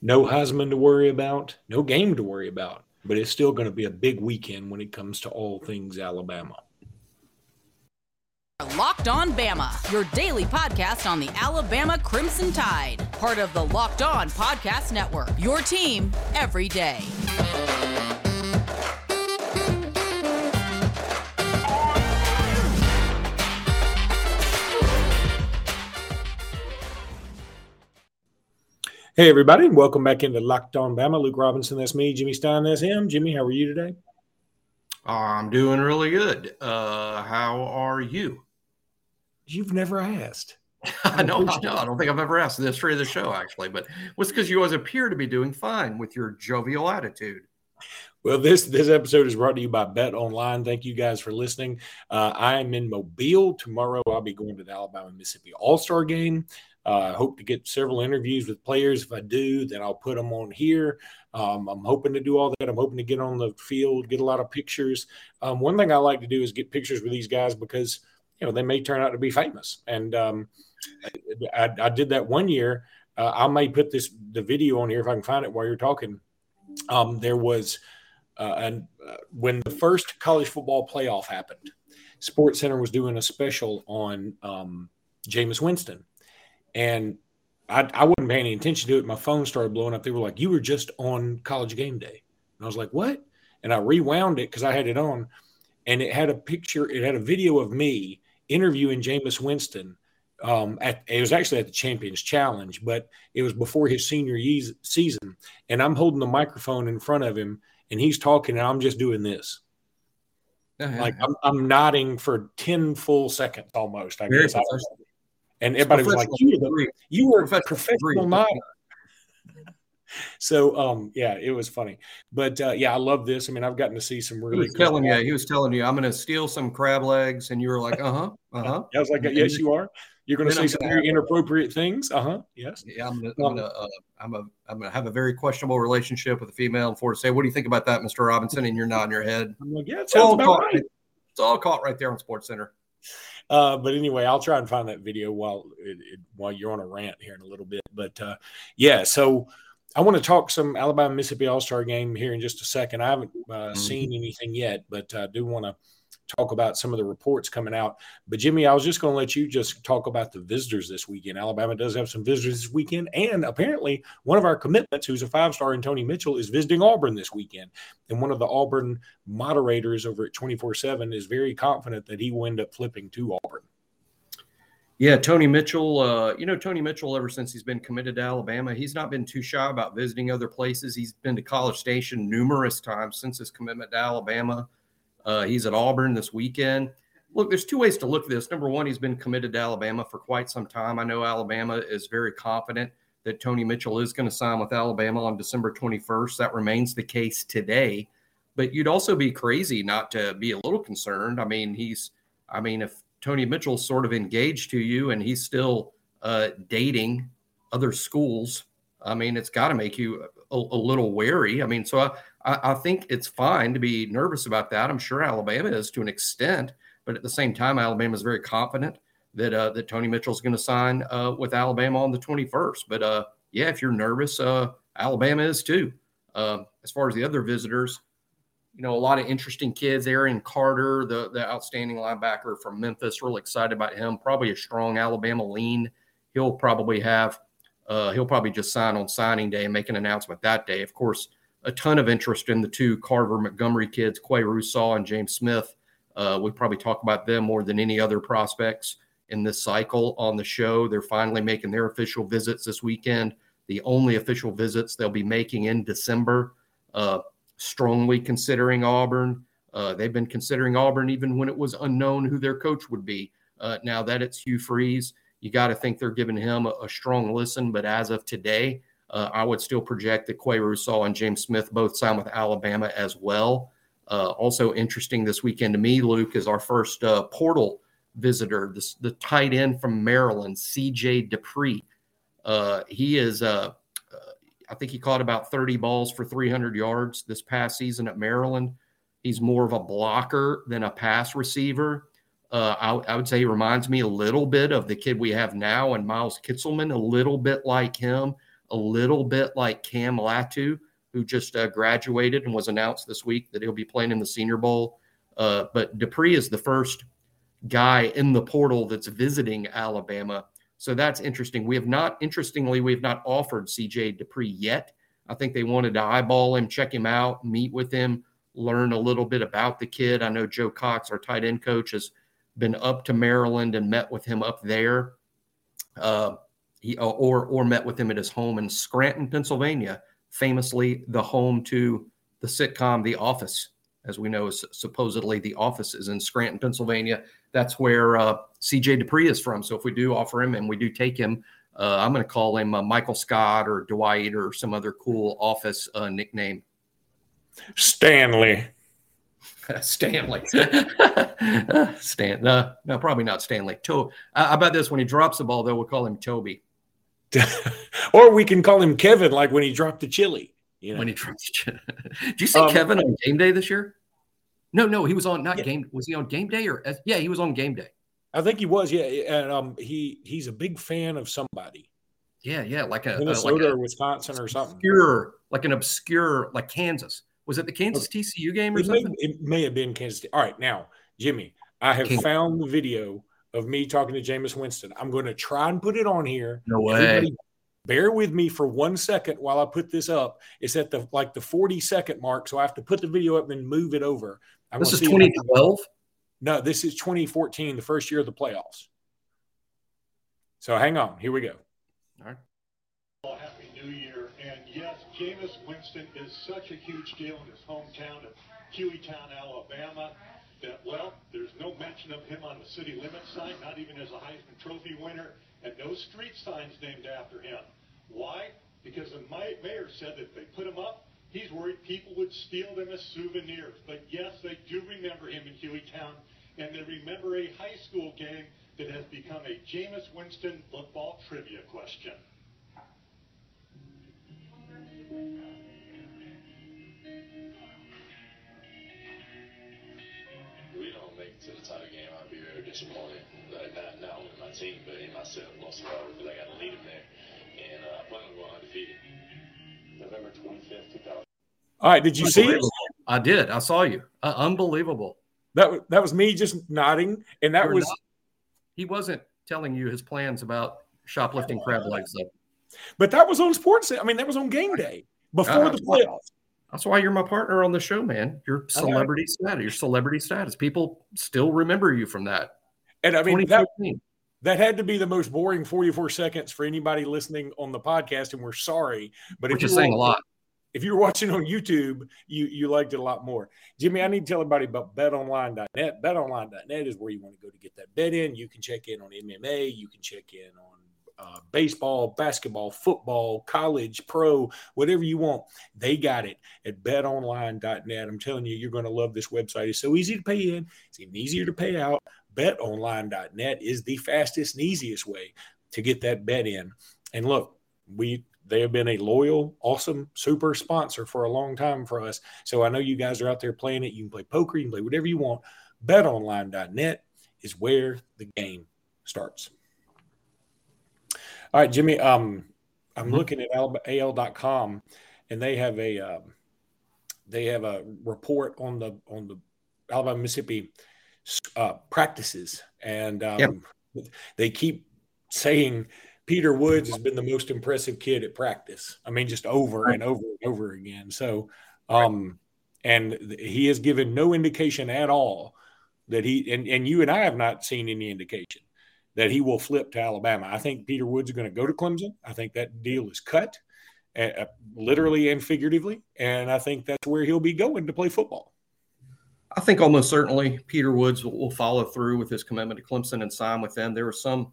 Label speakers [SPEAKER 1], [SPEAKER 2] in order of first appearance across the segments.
[SPEAKER 1] No Heisman to worry about, no game to worry about, but it's still going to be a big weekend when it comes to all things Alabama.
[SPEAKER 2] Locked On Bama, your daily podcast on the Alabama Crimson Tide, part of the Locked On Podcast Network. Your team every day.
[SPEAKER 1] Hey, everybody, and welcome back into Locked On Bama. Luke Robinson, that's me. Jimmy Stein, that's him. Jimmy, how are you today?
[SPEAKER 3] I'm doing really good. Uh, how are you?
[SPEAKER 1] You've never asked.
[SPEAKER 3] I know, I know. I don't think I've ever asked in the history of the show, actually, but it's because you always appear to be doing fine with your jovial attitude.
[SPEAKER 1] Well, this this episode is brought to you by Bet Online. Thank you guys for listening. Uh, I am in Mobile tomorrow. I'll be going to the Alabama Mississippi All Star game. Uh, I hope to get several interviews with players. If I do, then I'll put them on here. Um, I'm hoping to do all that. I'm hoping to get on the field, get a lot of pictures. Um, one thing I like to do is get pictures with these guys because you know they may turn out to be famous. And um, I, I, did that one year. Uh, I may put this the video on here if I can find it while you're talking. Um, there was uh, and uh, when the first college football playoff happened, Sports Center was doing a special on um, Jameis Winston and I, I wasn't pay any attention to it. My phone started blowing up. They were like, "You were just on College Game Day," and I was like, "What?" And I rewound it because I had it on, and it had a picture. It had a video of me interviewing Jameis Winston. Um, at, it was actually at the Champions Challenge, but it was before his senior year, season. And I'm holding the microphone in front of him, and he's talking, and I'm just doing this. Uh-huh. Like I'm, I'm, nodding for ten full seconds almost. I Very guess. I and everybody was like, "You were the, you were a professional model." so um yeah it was funny. But uh yeah i love this. I mean i've gotten to see some really
[SPEAKER 3] he was cool telling you he was telling you i'm gonna steal some crab legs and you were like uh-huh uh-huh.
[SPEAKER 1] I was like yes you are. You're gonna say some very inappropriate things? Uh-huh yes.
[SPEAKER 3] Yeah i'm gonna, I'm gonna, uh, I'm, a, I'm gonna have a very questionable relationship with a female and Florida say what do you think about that mr robinson? And you're nodding your head.
[SPEAKER 1] I'm like yeah it sounds about
[SPEAKER 3] caught,
[SPEAKER 1] right.
[SPEAKER 3] it's all caught right there on sports center
[SPEAKER 1] uh, but anyway, I'll try and find that video while it, it, while you're on a rant here in a little bit. But uh, yeah, so I want to talk some Alabama Mississippi All Star game here in just a second. I haven't uh, mm-hmm. seen anything yet, but I do want to talk about some of the reports coming out. But Jimmy, I was just going to let you just talk about the visitors this weekend. Alabama does have some visitors this weekend, and apparently one of our commitments, who's a five-star in Tony Mitchell, is visiting Auburn this weekend. And one of the Auburn moderators over at 24/7 is very confident that he will end up flipping to Auburn.
[SPEAKER 3] Yeah, Tony Mitchell. Uh, you know, Tony Mitchell, ever since he's been committed to Alabama, he's not been too shy about visiting other places. He's been to College Station numerous times since his commitment to Alabama. Uh, he's at Auburn this weekend. Look, there's two ways to look at this. Number one, he's been committed to Alabama for quite some time. I know Alabama is very confident that Tony Mitchell is going to sign with Alabama on December 21st. That remains the case today. But you'd also be crazy not to be a little concerned. I mean, he's, I mean, if Tony Mitchell's sort of engaged to you and he's still uh, dating other schools, I mean, it's got to make you a, a, little wary. I mean, so I, I, think it's fine to be nervous about that. I'm sure Alabama is to an extent, but at the same time, Alabama is very confident that uh, that Tony Mitchell is going to sign uh, with Alabama on the 21st. But uh, yeah, if you're nervous, uh, Alabama is too. Uh, as far as the other visitors, you know, a lot of interesting kids. Aaron Carter, the the outstanding linebacker from Memphis, real excited about him. Probably a strong Alabama lean. He'll probably have. Uh, he'll probably just sign on signing day and make an announcement that day. Of course, a ton of interest in the two Carver Montgomery kids, Qua Russaw and James Smith. Uh, we probably talk about them more than any other prospects in this cycle on the show. They're finally making their official visits this weekend, the only official visits they'll be making in December. Uh, strongly considering Auburn. Uh, they've been considering Auburn even when it was unknown who their coach would be. Uh, now that it's Hugh Freeze, you got to think they're giving him a, a strong listen. But as of today, uh, I would still project that Qua Russaw and James Smith both sign with Alabama as well. Uh, also interesting this weekend to me, Luke, is our first uh, portal visitor, this, the tight end from Maryland, CJ Dippre. Uh, he is, uh, uh, I think he caught about 30 balls for 300 yards this past season at Maryland. He's more of a blocker than a pass receiver. I, I, would say he reminds me a little bit of the kid we have now and Miles Kitselman, a little bit like him a little bit like Cam Latu, who just uh, graduated and was announced this week that he'll be playing in the Senior Bowl. Uh, but Dippre is the first guy in the portal that's visiting Alabama. So that's interesting. We have not, interestingly, we have not offered CJ Dippre yet. I think they wanted to eyeball him, check him out, meet with him, learn a little bit about the kid. I know Joe Cox, our tight end coach, has been up to Maryland and met with him up there. Uh, he, or or met with him at his home in Scranton, Pennsylvania, famously the home to the sitcom The Office, as we know, is supposedly The Office is in Scranton, Pennsylvania. That's where uh, CJ Dippre is from. So if we do offer him and we do take him, uh, I'm going to call him uh, Michael Scott or Dwight or some other cool Office uh, nickname.
[SPEAKER 1] Stanley.
[SPEAKER 3] Stanley. Stan. No, no, probably not Stanley. To- I bet this when he drops the ball, though, we'll call him Toby.
[SPEAKER 1] or we can call him Kevin, like when he dropped the chili.
[SPEAKER 3] You know? When he dropped the chili. Did you see um, Kevin on game day this year? No, no, he was on not yeah. game. Was he on game day or yeah, he was on game day.
[SPEAKER 1] I think he was. Yeah, and um, he he's a big fan of somebody.
[SPEAKER 3] Yeah, yeah, like a
[SPEAKER 1] Minnesota
[SPEAKER 3] like a,
[SPEAKER 1] or Wisconsin or something.
[SPEAKER 3] Obscure, like an obscure, like Kansas. Was it the Kansas TCU game or
[SPEAKER 1] it
[SPEAKER 3] something?
[SPEAKER 1] May, it may have been Kansas. All right, now Jimmy, I have King. found the video of me talking to Jameis Winston. I'm going to try and put it on here.
[SPEAKER 3] No way. Everybody
[SPEAKER 1] bear with me for one second while I put this up. It's at the like the 40 second mark, so I have to put the video up and move it over.
[SPEAKER 3] I this is 2012.
[SPEAKER 1] No, this is 2014, the first year of the playoffs. So hang on, here we go.
[SPEAKER 4] All right. Well, happy New Year, and yes, Jameis Winston is such a huge deal in his hometown of Hueytown, Alabama. That well, there's no mention of him on the city limit sign, not even as a Heisman Trophy winner, and no street signs named after him. Why? Because the mayor said that if they put him up, he's worried people would steal them as souvenirs. But yes, they do remember him in Hueytown, and they remember a high school game that has become a Jameis Winston football trivia question.
[SPEAKER 5] The title game. I'd be very disappointed. Like not, not only my team, but in myself. Most of all, because I got to lead them there. And uh, I plan on going undefeated. November 25th, 2000.
[SPEAKER 1] All right. Did you see it?
[SPEAKER 3] I did. I saw you. Uh, unbelievable.
[SPEAKER 1] That that was me just nodding, and that You're was. Not,
[SPEAKER 3] he wasn't telling you his plans about shoplifting crab legs, though.
[SPEAKER 1] But that was on sports. I mean, that was on game day before uh, the playoffs.
[SPEAKER 3] That's why you're my partner on the show, man. Your celebrity status, your celebrity status. People still remember you from that.
[SPEAKER 1] And I mean, that, that had to be the most boring 44 seconds for anybody listening on the podcast, and we're sorry. But
[SPEAKER 3] we're
[SPEAKER 1] if
[SPEAKER 3] just saying a lot.
[SPEAKER 1] If you're watching on YouTube, you you liked it a lot more. Jimmy, I need to tell everybody about betonline.net. Betonline.net is where you want to go to get that bet in. You can check in on MMA, you can check in on uh, baseball, basketball, football, college, pro, whatever you want. They got it at betonline.net. I'm telling you, you're going to love this website. It's so easy to pay in, it's even easier to pay out. Betonline.net is the fastest and easiest way to get that bet in. And look, we they have been a loyal, awesome, super sponsor for a long time for us. So I know you guys are out there playing it. You can play poker, you can play whatever you want. BetOnline.net is where the game starts. All right, Jimmy. Um, I'm mm-hmm. looking at AL.com, and they have a um, they have a report on the on the Alabama Mississippi uh, practices, and um, yep. they keep saying Peter Woods has been the most impressive kid at practice. I mean, just over and over and over again. So, um, and he has given no indication at all that he and, and you and I have not seen any indication that he will flip to Alabama. I think Peter Woods is going to go to Clemson. I think that deal is cut, uh, literally and figuratively, and I think that's where he'll be going to play football.
[SPEAKER 3] I think almost certainly Peter Woods will, follow through with his commitment to Clemson and sign with them. There was some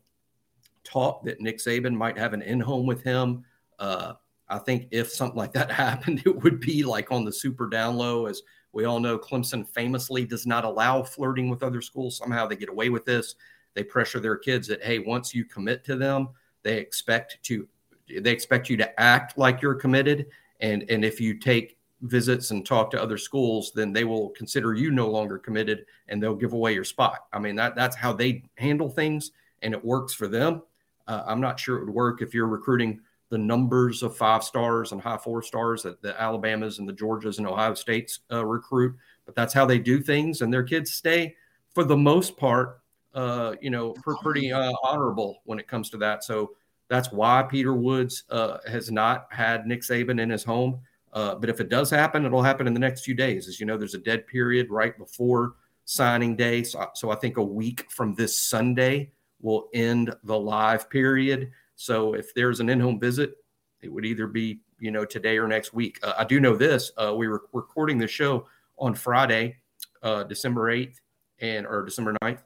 [SPEAKER 3] talk that Nick Saban might have an in-home with him. Uh, I think if something like that happened, it would be like on the super down low. As we all know, Clemson famously does not allow flirting with other schools. Somehow they get away with this they pressure their kids that hey once you commit to them they expect to they expect you to act like you're committed. And and if you take visits and talk to other schools then they will consider you no longer committed and they'll give away your spot. I mean that that's how they handle things and it works for them. Uh, i'm not sure it would work if you're recruiting the numbers of five stars and high four stars that the Alabamas and the Georgias and Ohio States uh, recruit, but that's how they do things, and their kids stay for the most part, uh, you know, pretty uh, honorable when it comes to that. So that's why Peter Woods uh, has not had Nick Saban in his home. Uh, but if it does happen, it'll happen in the next few days. As you know, there's a dead period right before signing day. So, so I think a week from this Sunday will end the live period. So if there's an in-home visit, it would either be you know today or next week. Uh, I do know this. Uh, we were recording the show on Friday, uh, December 8th and or December 9th.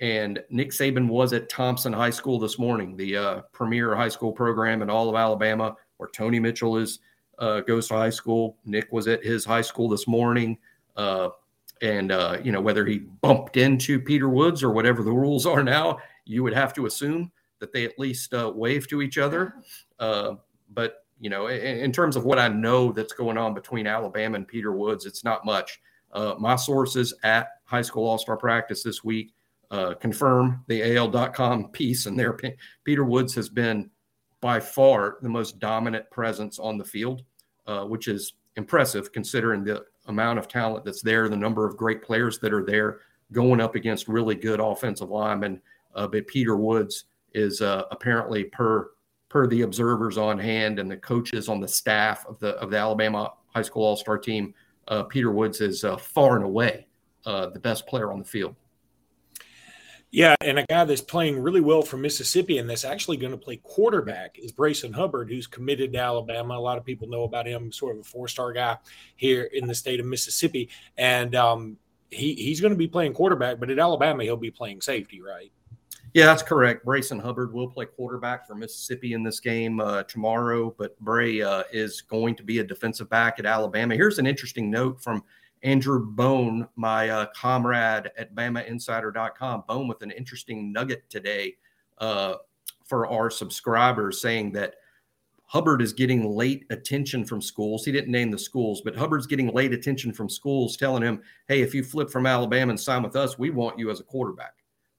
[SPEAKER 3] And Nick Saban was at Thompson High School this morning, the uh, premier high school program in all of Alabama, where Tony Mitchell is uh, goes to high school. Nick was at his high school this morning, uh, and uh, you know whether he bumped into Peter Woods or whatever the rules are now, you would have to assume that they at least uh, wave to each other. Uh, but you know, in, in, terms of what I know that's going on between Alabama and Peter Woods, it's not much. My sources at high school all star practice this week confirm the AL.com piece, and their Peter Woods has been by far the most dominant presence on the field, uh, which is impressive considering the amount of talent that's there, the number of great players that are there going up against really good offensive linemen. Uh, but Peter Woods is uh, apparently per per the observers on hand and the coaches on the staff of the of the Alabama high school all star team. Uh, Peter Woods is uh, far and away uh, the best player on the field.
[SPEAKER 1] Yeah, and a guy that's playing really well for Mississippi and that's actually going to play quarterback is Brayson Hubbard, who's committed to Alabama. A lot of people know about him, sort of a four-star guy here in the state of Mississippi, and um, he he's going to be playing quarterback. But at Alabama, he'll be playing safety, right?
[SPEAKER 3] Yeah, that's correct. Brayson Hubbard will play quarterback for Mississippi in this game uh, tomorrow, but Bray uh, is going to be a defensive back at Alabama. Here's an interesting note from Andrew Bone, my uh, comrade at BamaInsider.com, Bone with an interesting nugget today uh, for our subscribers, saying that Hubbard is getting late attention from schools. He didn't name the schools, but Hubbard's getting late attention from schools telling him, hey, if you flip from Alabama and sign with us, we want you as a quarterback.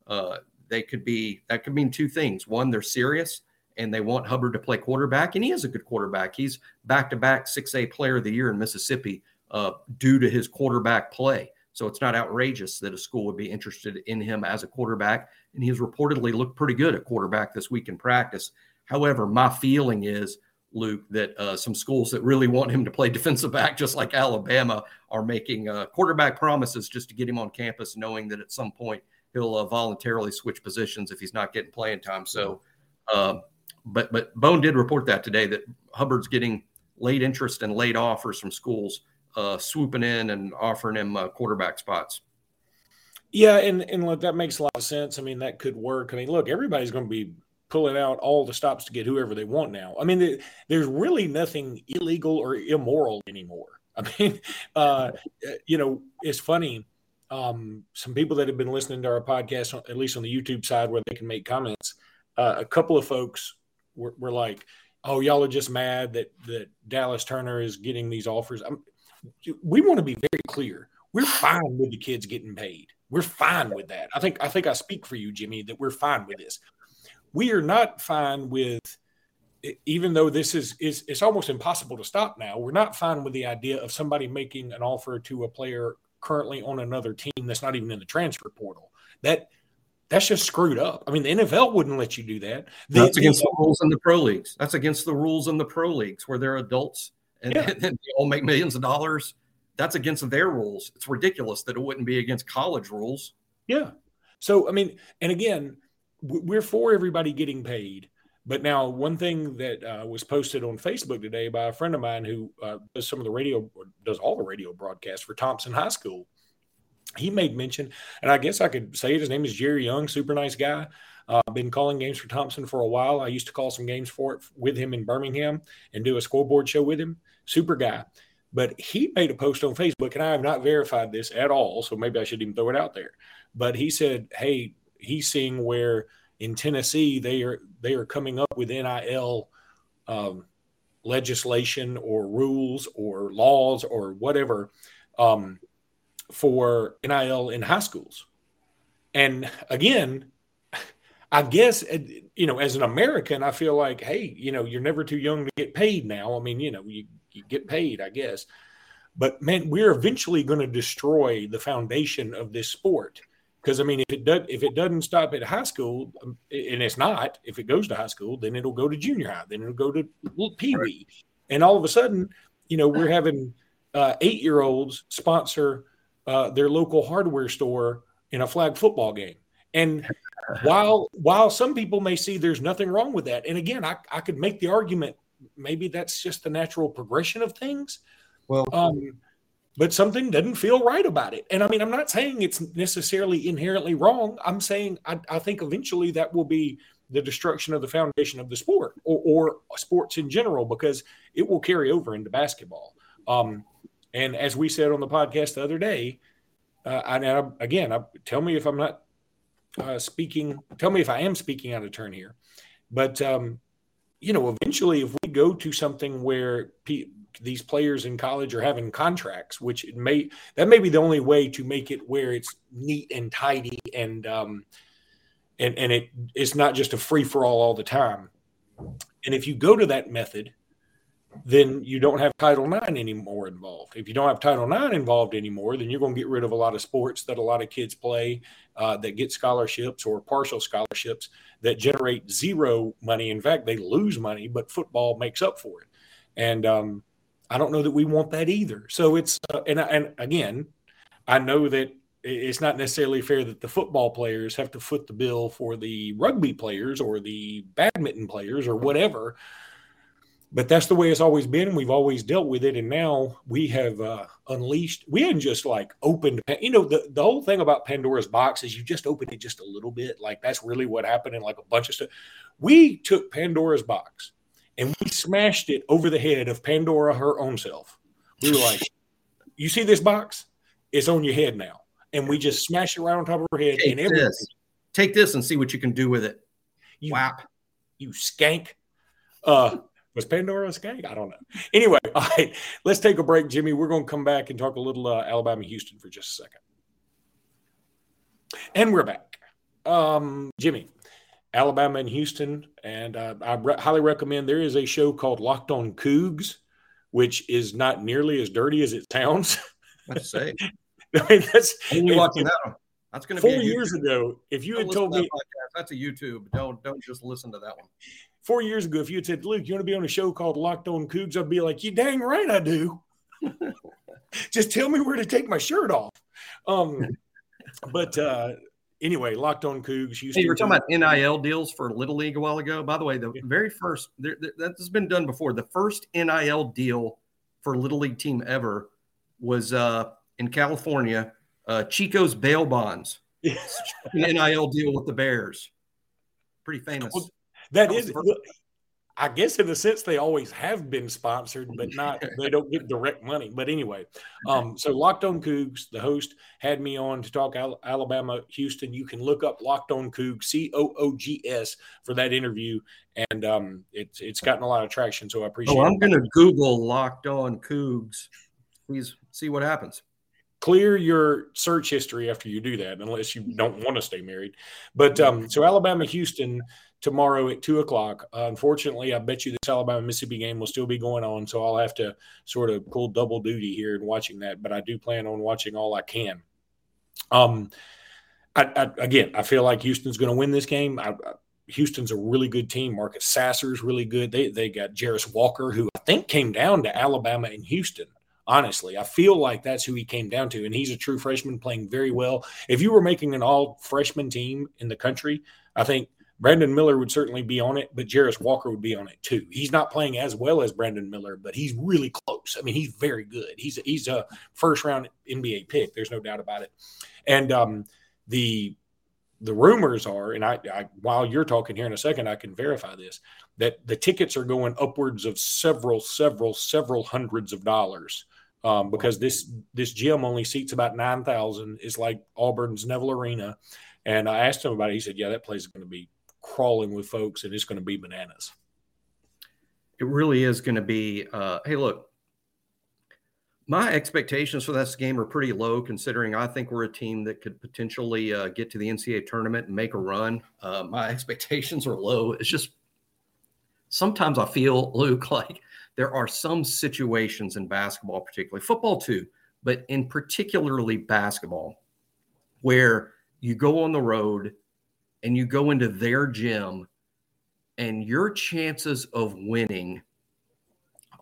[SPEAKER 3] Uh, they could be, that could mean two things. One, they're serious and they want Hubbard to play quarterback, and he is a good quarterback. He's back to back 6A player of the year in Mississippi uh, due to his quarterback play. So it's not outrageous that a school would be interested in him as a quarterback. And he's reportedly looked pretty good at quarterback this week in practice. However, my feeling is, Luke, that uh, some schools that really want him to play defensive back, just like Alabama, are making uh, quarterback promises just to get him on campus, knowing that at some point he'll uh, voluntarily switch positions if he's not getting playing time. So, uh, but but Bone did report that today that Hubbard's getting late interest and late offers from schools uh, swooping in and offering him uh, quarterback spots.
[SPEAKER 1] Yeah, and and look, that makes a lot of sense. I mean, that could work. I mean, look, everybody's going to be pulling out all the stops to get whoever they want now. I mean, there's really nothing illegal or immoral anymore. I mean, uh, you know, it's funny. Um, some people that have been listening to our podcast, at least on the YouTube side, where they can make comments, uh, a couple of folks were, were, like, "Oh, y'all are just mad that that Dallas Turner is getting these offers." I'm, we want to be very clear. We're fine with the kids getting paid. We're fine with that. I think I think I speak for you, Jimmy, that we're fine with this. We are not fine with even though this is is it's almost impossible to stop now. We're not fine with the idea of somebody making an offer to a player currently on another team that's not even in the transfer portal. That that's just screwed up. I mean, the NFL wouldn't let you do that.
[SPEAKER 3] The, that's against the, the rules in the pro leagues. That's against the rules in the pro leagues where they're adults and, yeah. and they all make millions of dollars. That's against their rules. It's ridiculous that it wouldn't be against college rules.
[SPEAKER 1] Yeah. So I mean, and again, we're for everybody getting paid. But now, one thing that uh, was posted on Facebook today by a friend of mine who uh, does some of the radio, does all the radio broadcasts for Thompson High School, he made mention, and I guess I could say it. His name is Jerry Young, super nice guy. I've uh, been calling games for Thompson for a while. I used to call some games for it with him in Birmingham and do a scoreboard show with him. Super guy. But he made a post on Facebook, and I have not verified this at all. So maybe I should even throw it out there. But he said, hey, he's seeing where in Tennessee they are they are coming up with NIL um, legislation or rules or laws or whatever um, for NIL in high schools. And again, I guess uh, you know, as an American, I feel like, hey, you know, you're never too young to get paid now. I mean, you know, you, you get paid, I guess. But man, we're eventually going to destroy the foundation of this sport. Because I mean, if it does, if it doesn't stop at high school, um, and it's not, if it goes to high school, then it'll go to junior high, then it'll go to pee wee, and all of a sudden, you know, we're having uh, eight year olds sponsor uh, their local hardware store in a flag football game. And while while some people may see there's nothing wrong with that, and again, I, I could make the argument maybe that's just the natural progression of things.
[SPEAKER 3] Well,
[SPEAKER 1] um, but something doesn't feel right about it. And I mean, I'm not saying it's necessarily inherently wrong. I'm saying I, I think eventually that will be the destruction of the foundation of the sport or, or sports in general because it will carry over into basketball. Um, and as we said on the podcast the other day, uh, and I, again, I, tell me if I'm not uh, speaking. Tell me if I am speaking out of turn here. But um, you know, eventually, if we go to something where pe- these players in college are having contracts, which it may that may be the only way to make it where it's neat and tidy and um, and and it it's not just a free for all all the time. And if you go to that method, then you don't have Title IX anymore involved. If you don't have Title IX involved anymore, then you're going to get rid of a lot of sports that a lot of kids play uh, that get scholarships or partial scholarships that generate zero money. In fact, they lose money, but football makes up for it. And um, I don't know that we want that either. So it's uh, and and again, I know that it's not necessarily fair that the football players have to foot the bill for the rugby players or the badminton players or whatever. But that's the way it's always been. We've always dealt with it, and now we have uh, unleashed. We hadn't just like opened. You know, the the whole thing about Pandora's box is you just open it just a little bit. Like that's really what happened, and like a bunch of stuff. We took Pandora's box and we smashed it over the head of Pandora her own self. We were like, "You see this box? It's on your head now." And we just smashed it right on top of her head.
[SPEAKER 3] Take
[SPEAKER 1] and
[SPEAKER 3] this. Take this and see what you can do with it.
[SPEAKER 1] You,
[SPEAKER 3] Whap.
[SPEAKER 1] You skank. Uh, was Pandora a skank? I don't know. Anyway, all right, let's take a break, Jimmy. We're going to come back and talk a little uh, Alabama Houston for just a second. And we're back. Um, Jimmy, Alabama and Houston, and uh, I re- highly recommend there is a show called Locked on Coogs, which is not nearly as dirty as it sounds.
[SPEAKER 3] Let's say.
[SPEAKER 1] I mean, that's
[SPEAKER 3] you watching that one. That's going to
[SPEAKER 1] four
[SPEAKER 3] be
[SPEAKER 1] years ago. If you had told
[SPEAKER 3] to that
[SPEAKER 1] me
[SPEAKER 3] podcast. that's a YouTube. Don't don't just listen to that one.
[SPEAKER 1] four years ago, if you had said, Luke, you want to be on a show called Locked on Coogs, I'd be like, you dang right I do. Just tell me where to take my shirt off. Um, but uh, anyway, Locked on Coogs.
[SPEAKER 3] Hey, you were talking about NIL deals for Little League a while ago. By the way, the very first there, there, that's been done before. The first NIL deal for Little League team ever was uh, in California. Uh, Chico's bail bonds, an NIL deal with the Bears. Pretty famous.
[SPEAKER 1] Well, That
[SPEAKER 3] That
[SPEAKER 1] is,
[SPEAKER 3] the
[SPEAKER 1] I guess, in a sense, they always have been sponsored, but not they don't get direct money. But anyway, um, so Locked On Coogs, the host, had me on to talk Al- Alabama, Houston. You can look up Locked On Coogs, C O O G S, for that interview, and um, it's it's gotten a lot of traction. So I appreciate.
[SPEAKER 3] Oh, I'm going to Google locked on Coogs. Please see what happens.
[SPEAKER 1] Clear your search history after you do that, unless you don't want to stay married. But um, so Alabama, Houston tomorrow at two o'clock. Uh, unfortunately, I bet you this Alabama Mississippi game will still be going on, so I'll have to sort of pull double duty here and watching that. But I do plan on watching all I can. Um, I, I, again, I feel like Houston's going to win this game. I, I, Houston's a really good team. Marcus Sasser's really good. They they got Jarace Walker, who I think came down to Alabama and Houston. Honestly, I feel like that's who he came down to, and he's a true freshman playing very well. If you were making an all freshman team in the country, I think Brandon Miller would certainly be on it, but Jarace Walker would be on it too. He's not playing as well as Brandon Miller, but he's really close. I mean, he's very good. He's he's a first round NBA pick. There's no doubt about it. And um, the the rumors are, and I, I while you're talking here in a second, I can verify this that the tickets are going upwards of several, several, several hundreds of dollars. Um, because this this gym only seats about nine thousand. It's like Auburn's Neville Arena, and I asked him about it. He said, "Yeah, that place is going to be crawling with folks, and it's going to be bananas."
[SPEAKER 3] It really is going to be. Uh, hey, look, My expectations for this game are pretty low, considering I think we're a team that could potentially uh, get to the NCAA tournament and make a run. Uh, my expectations are low. It's just sometimes I feel, Luke, like there are some situations in basketball, particularly football too, but in particularly basketball, where you go on the road and you go into their gym and your chances of winning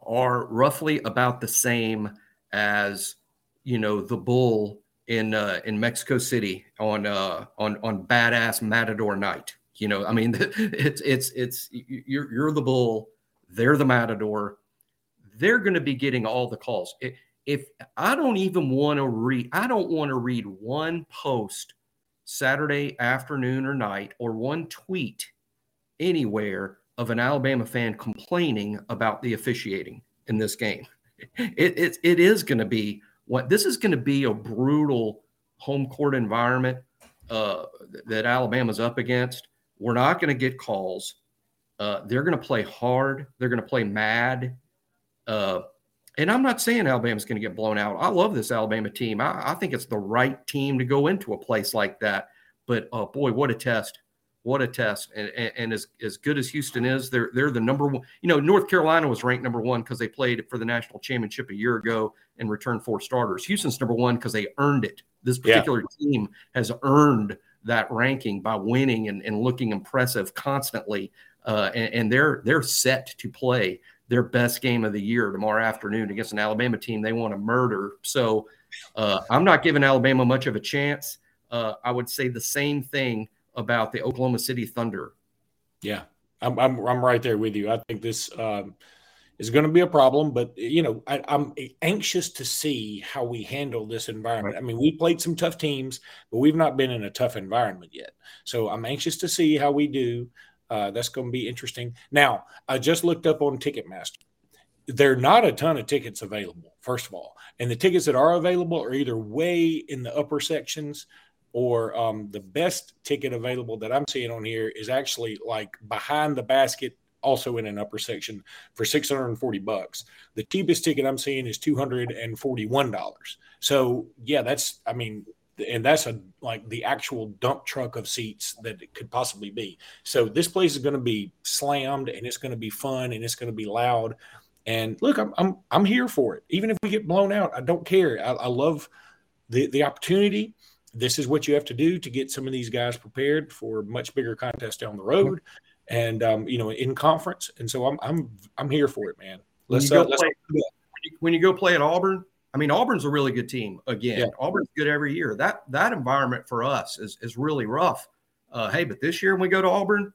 [SPEAKER 3] are roughly about the same as you know the bull in uh, in Mexico City on uh, on on badass Matador night. You know, I mean, it's it's it's you're you're the bull, they're the Matador. They're going to be getting all the calls. If I don't even want to read, I don't want to read one post Saturday afternoon or night or one tweet anywhere of an Alabama fan complaining about the officiating in this game it, it, it is going to be what this is going to be a brutal home court environment uh, that Alabama's up against. We're not going to get calls. Uh, they're going to play hard. They're going to play mad. Uh, and I'm not saying Alabama's going to get blown out. I love this Alabama team. I, I, think it's the right team to go into a place like that. But uh, boy, what a test! what a test. And, and, and, as, as good as Houston is, they're they're the number one. You know, North Carolina was ranked number one because they played for the national championship a year ago and returned four starters. Houston's number one because they earned it. This particular yeah. team has earned that ranking by winning and, and looking impressive constantly. Uh, and, and they're they're set to play their best game of the year tomorrow afternoon against an Alabama team they want to murder. So uh, I'm not giving Alabama much of a chance. Uh, I would say the same thing about the Oklahoma City Thunder.
[SPEAKER 1] Yeah, I'm I'm, I'm right there with you. I think this um, is going to be a problem, but you know, I, am anxious to see how we handle this environment. Right. I mean, we played some tough teams, but we've not been in a tough environment yet. So I'm anxious to see how we do. Uh, that's going to be interesting. Now, I just looked up on Ticketmaster. There are not a ton of tickets available, first of all. And the tickets that are available are either way in the upper sections or um, the best ticket available that I'm seeing on here is actually like behind the basket, also in an upper section for 640 bucks. The cheapest ticket I'm seeing is $241. So yeah, that's I mean, and that's a like the actual dump truck of seats that it could possibly be. So this place is going to be slammed and it's going to be fun and it's going to be loud. And look, I'm I'm I'm here for it. Even if we get blown out, I don't care. I, I love the the opportunity this is what you have to do to get some of these guys prepared for much bigger contests down the road, and um, you know, in conference. And so I'm I'm I'm here for it, man.
[SPEAKER 3] Let's, when, you uh, let's play, when you go play at Auburn, I mean, Auburn's a really good team. Again, yeah. Auburn's good every year. That that environment for us is is really rough. Uh, hey, but this year when we go to Auburn,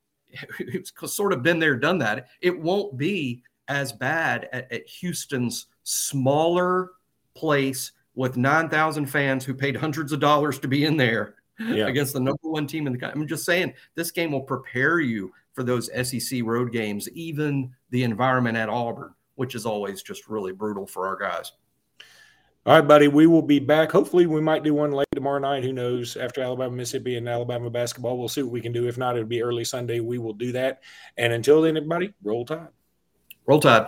[SPEAKER 3] it's sort of been there, done that. It won't be as bad at, at Houston's smaller place with 9,000 fans who paid hundreds of dollars to be in there yeah. against the number one team in the country. I'm just saying this game will prepare you for those SEC road games, even the environment at Auburn, which is always just really brutal for our guys.
[SPEAKER 1] All right, buddy. We will be back. Hopefully, we might do one late tomorrow night. Who knows? After Alabama, Mississippi, and Alabama basketball, we'll see what we can do. If not, it'll be early Sunday. We will do that. And until then, everybody, roll tide.
[SPEAKER 3] Roll tide.